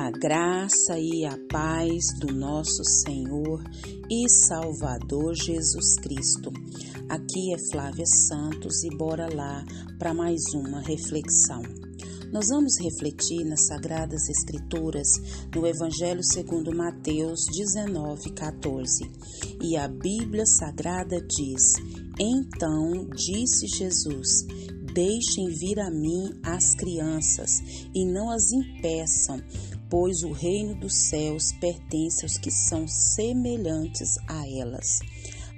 A graça e a paz do nosso Senhor e Salvador Jesus Cristo. Aqui é Flávia Santos e bora lá para mais uma reflexão. Nós vamos refletir nas Sagradas Escrituras no Evangelho segundo Mateus 19, 14. E a Bíblia Sagrada diz: Então disse Jesus: Deixem vir a mim as crianças e não as impeçam, pois o reino dos céus pertence aos que são semelhantes a elas.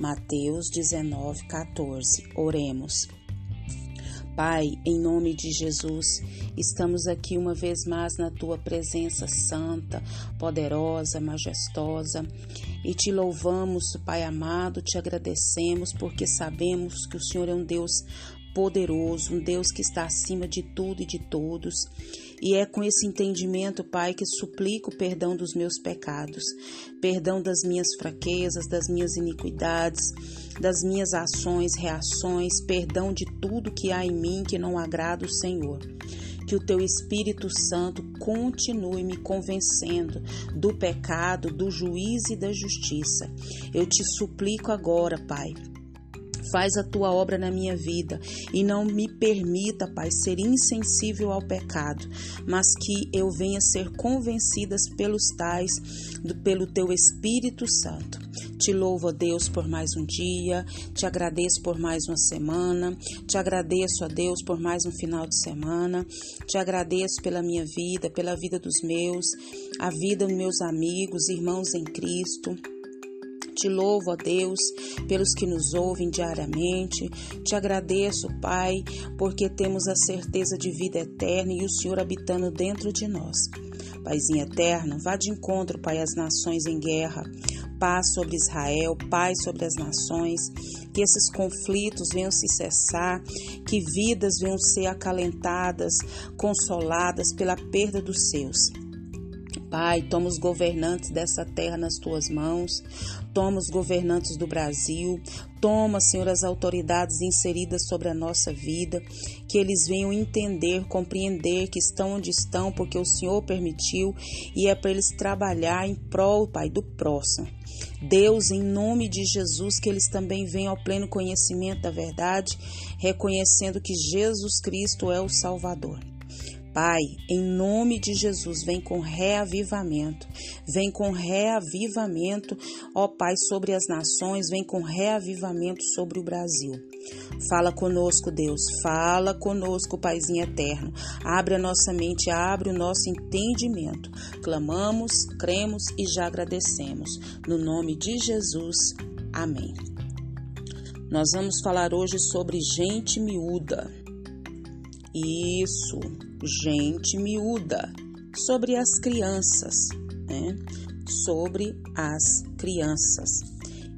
Mateus 19, 14. Oremos. Pai, em nome de Jesus, estamos aqui uma vez mais na tua presença santa, poderosa, majestosa e te louvamos, Pai amado, te agradecemos porque sabemos que o Senhor é um Deus poderoso, um Deus que está acima de tudo e de todos. E é com esse entendimento, Pai, que suplico o perdão dos meus pecados, perdão das minhas fraquezas, das minhas iniquidades, das minhas ações, reações, perdão de tudo que há em mim que não agrada o Senhor que o teu Espírito Santo continue me convencendo do pecado, do juízo e da justiça. Eu te suplico agora, Pai, Faz a tua obra na minha vida e não me permita, Pai, ser insensível ao pecado, mas que eu venha ser convencidas pelos tais, pelo teu Espírito Santo. Te louvo, Deus, por mais um dia, te agradeço por mais uma semana, te agradeço, a Deus, por mais um final de semana, te agradeço pela minha vida, pela vida dos meus, a vida dos meus amigos, irmãos em Cristo. Te louvo, ó Deus, pelos que nos ouvem diariamente. Te agradeço, Pai, porque temos a certeza de vida eterna e o Senhor habitando dentro de nós. Paizinho eterno, vá de encontro, Pai, às nações em guerra. Paz sobre Israel, paz sobre as nações, que esses conflitos venham se cessar, que vidas venham ser acalentadas, consoladas pela perda dos seus. Pai, toma os governantes dessa terra nas tuas mãos, toma os governantes do Brasil, toma, Senhor, as autoridades inseridas sobre a nossa vida, que eles venham entender, compreender que estão onde estão, porque o Senhor permitiu e é para eles trabalhar em prol, Pai, do próximo. Deus, em nome de Jesus, que eles também venham ao pleno conhecimento da verdade, reconhecendo que Jesus Cristo é o Salvador. Pai, em nome de Jesus, vem com reavivamento, vem com reavivamento, ó Pai, sobre as nações, vem com reavivamento sobre o Brasil. Fala conosco, Deus, fala conosco, Paizinho eterno. Abre a nossa mente, abre o nosso entendimento. Clamamos, cremos e já agradecemos. No nome de Jesus, amém. Nós vamos falar hoje sobre gente miúda. Isso, gente miúda, sobre as crianças, né? Sobre as crianças.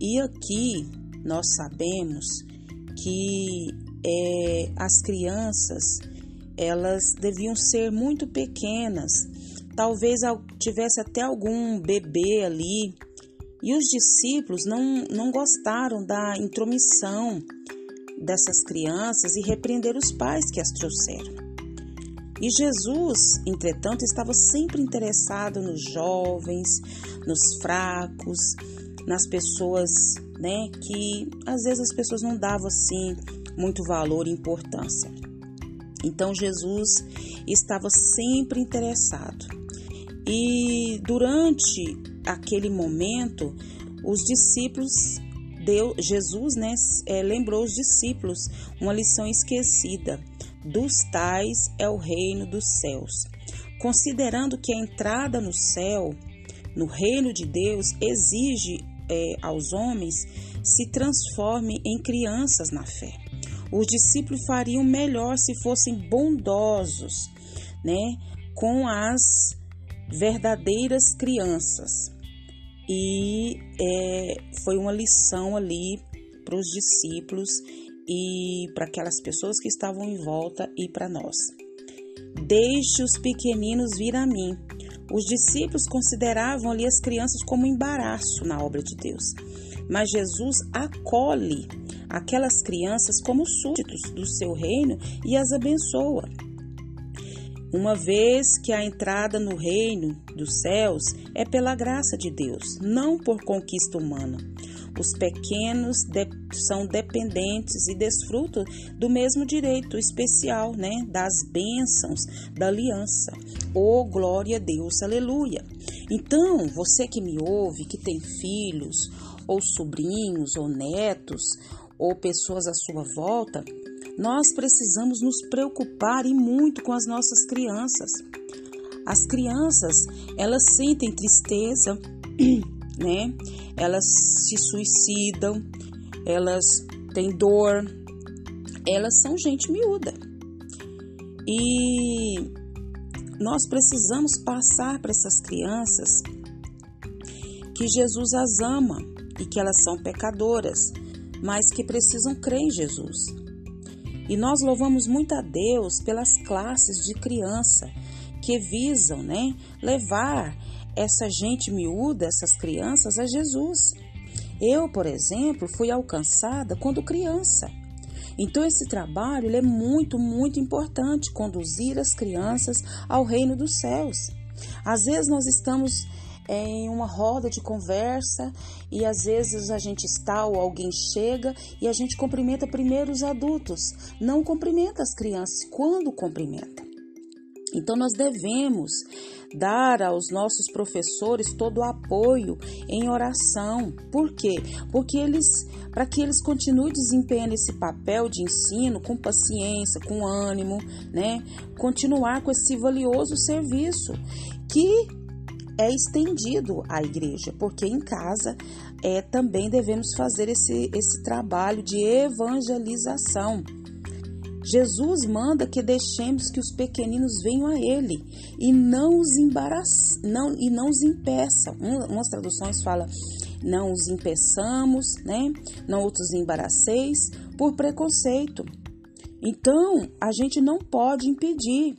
E aqui nós sabemos que é, as crianças elas deviam ser muito pequenas, talvez tivesse até algum bebê ali. E os discípulos não, não gostaram da intromissão dessas crianças e repreender os pais que as trouxeram. E Jesus, entretanto, estava sempre interessado nos jovens, nos fracos, nas pessoas, né, que às vezes as pessoas não davam assim muito valor e importância. Então Jesus estava sempre interessado. E durante aquele momento, os discípulos Deus, Jesus né, é, lembrou os discípulos uma lição esquecida: dos tais é o reino dos céus. Considerando que a entrada no céu, no reino de Deus, exige é, aos homens se transformem em crianças na fé. Os discípulos fariam melhor se fossem bondosos, né, com as verdadeiras crianças e é, foi uma lição ali para os discípulos e para aquelas pessoas que estavam em volta e para nós. Deixe os pequeninos vir a mim. Os discípulos consideravam ali as crianças como um embaraço na obra de Deus. Mas Jesus acolhe aquelas crianças como súditos do seu reino e as abençoa. uma vez que a entrada no reino dos céus é pela graça de Deus, não por conquista humana. Os pequenos de, são dependentes e desfrutam do mesmo direito especial, né, das bênçãos da aliança. Oh, glória a Deus, aleluia. Então, você que me ouve, que tem filhos, ou sobrinhos, ou netos, ou pessoas à sua volta, nós precisamos nos preocupar e muito com as nossas crianças. As crianças, elas sentem tristeza, né? Elas se suicidam, elas têm dor, elas são gente miúda. E nós precisamos passar para essas crianças que Jesus as ama e que elas são pecadoras, mas que precisam crer em Jesus. E nós louvamos muito a Deus pelas classes de criança que visam, né, levar essa gente miúda, essas crianças a Jesus. Eu, por exemplo, fui alcançada quando criança. Então esse trabalho é muito, muito importante, conduzir as crianças ao reino dos céus. Às vezes nós estamos em uma roda de conversa e às vezes a gente está ou alguém chega e a gente cumprimenta primeiro os adultos, não cumprimenta as crianças quando cumprimenta. Então nós devemos dar aos nossos professores todo o apoio em oração. Por quê? Porque eles, para que eles continuem desempenhando esse papel de ensino com paciência, com ânimo, né? Continuar com esse valioso serviço que é estendido à igreja, porque em casa é, também devemos fazer esse, esse trabalho de evangelização. Jesus manda que deixemos que os pequeninos venham a Ele e não os embaraçem, não, e não os impeçam. Umas traduções falam, não os impeçamos, né? Não outros embaraceis por preconceito. Então, a gente não pode impedir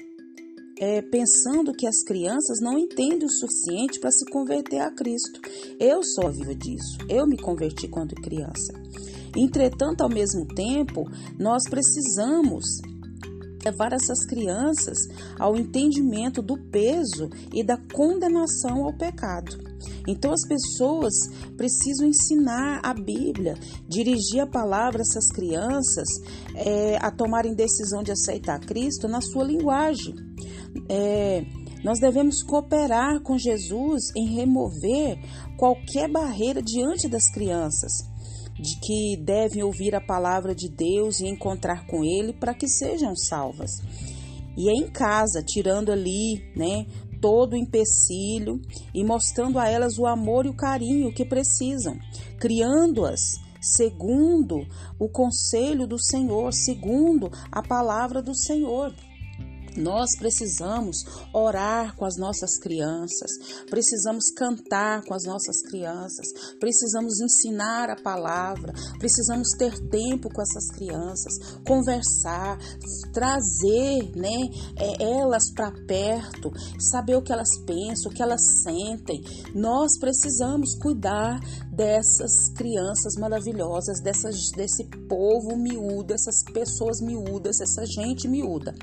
é, pensando que as crianças não entendem o suficiente para se converter a Cristo. Eu sou viva disso. Eu me converti quando criança. Entretanto, ao mesmo tempo, nós precisamos levar essas crianças ao entendimento do peso e da condenação ao pecado. Então, as pessoas precisam ensinar a Bíblia, dirigir a palavra a essas crianças é, a tomarem decisão de aceitar Cristo na sua linguagem é, nós devemos cooperar com Jesus em remover qualquer barreira diante das crianças, de que devem ouvir a palavra de Deus e encontrar com Ele para que sejam salvas. E é em casa, tirando ali, né, todo o empecilho e mostrando a elas o amor e o carinho que precisam, criando-as segundo o conselho do Senhor, segundo a palavra do Senhor. Nós precisamos orar com as nossas crianças, precisamos cantar com as nossas crianças, precisamos ensinar a palavra, precisamos ter tempo com essas crianças, conversar, trazer né, é, elas para perto, saber o que elas pensam, o que elas sentem. Nós precisamos cuidar dessas crianças maravilhosas, dessas, desse povo miúdo, dessas pessoas miúdas, essa gente miúda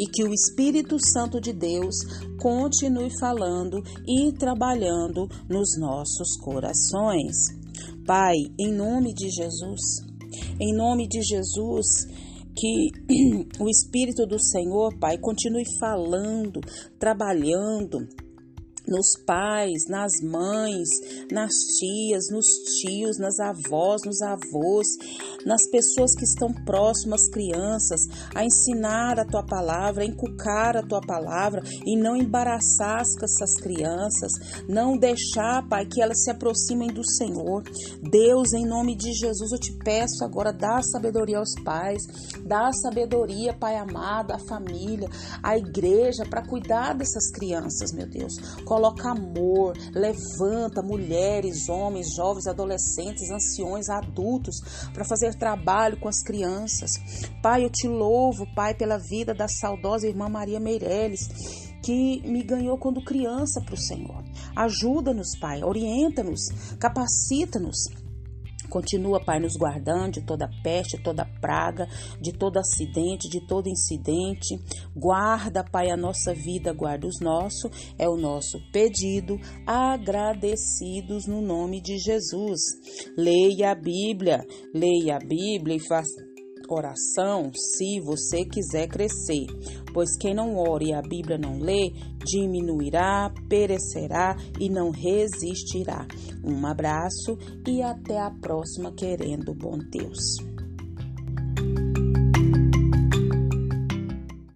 e que o Espírito Santo de Deus continue falando e trabalhando nos nossos corações. Pai, em nome de Jesus, em nome de Jesus, que o Espírito do Senhor, Pai, continue falando, trabalhando nos pais, nas mães, nas tias, nos tios, nas avós, nos avós, nas pessoas que estão próximas, crianças, a ensinar a tua palavra, a inculcar a tua palavra e não embaraçar essas crianças, não deixar, Pai, que elas se aproximem do Senhor. Deus, em nome de Jesus, eu te peço agora, dá sabedoria aos pais, dá sabedoria, Pai amado, à família, à igreja, para cuidar dessas crianças, meu Deus. Coloca amor, levanta mulheres, homens, jovens, adolescentes, anciões, adultos, para fazer trabalho com as crianças. Pai, eu te louvo, Pai, pela vida da saudosa irmã Maria Meirelles, que me ganhou quando criança para o Senhor. Ajuda-nos, Pai, orienta-nos, capacita-nos Continua, Pai, nos guardando de toda peste, toda praga, de todo acidente, de todo incidente. Guarda, Pai, a nossa vida, guarda os nossos. É o nosso pedido, agradecidos no nome de Jesus. Leia a Bíblia, leia a Bíblia e faça oração se você quiser crescer, pois quem não ore e a Bíblia não lê, diminuirá, perecerá e não resistirá. Um abraço e até a próxima, querendo bom Deus.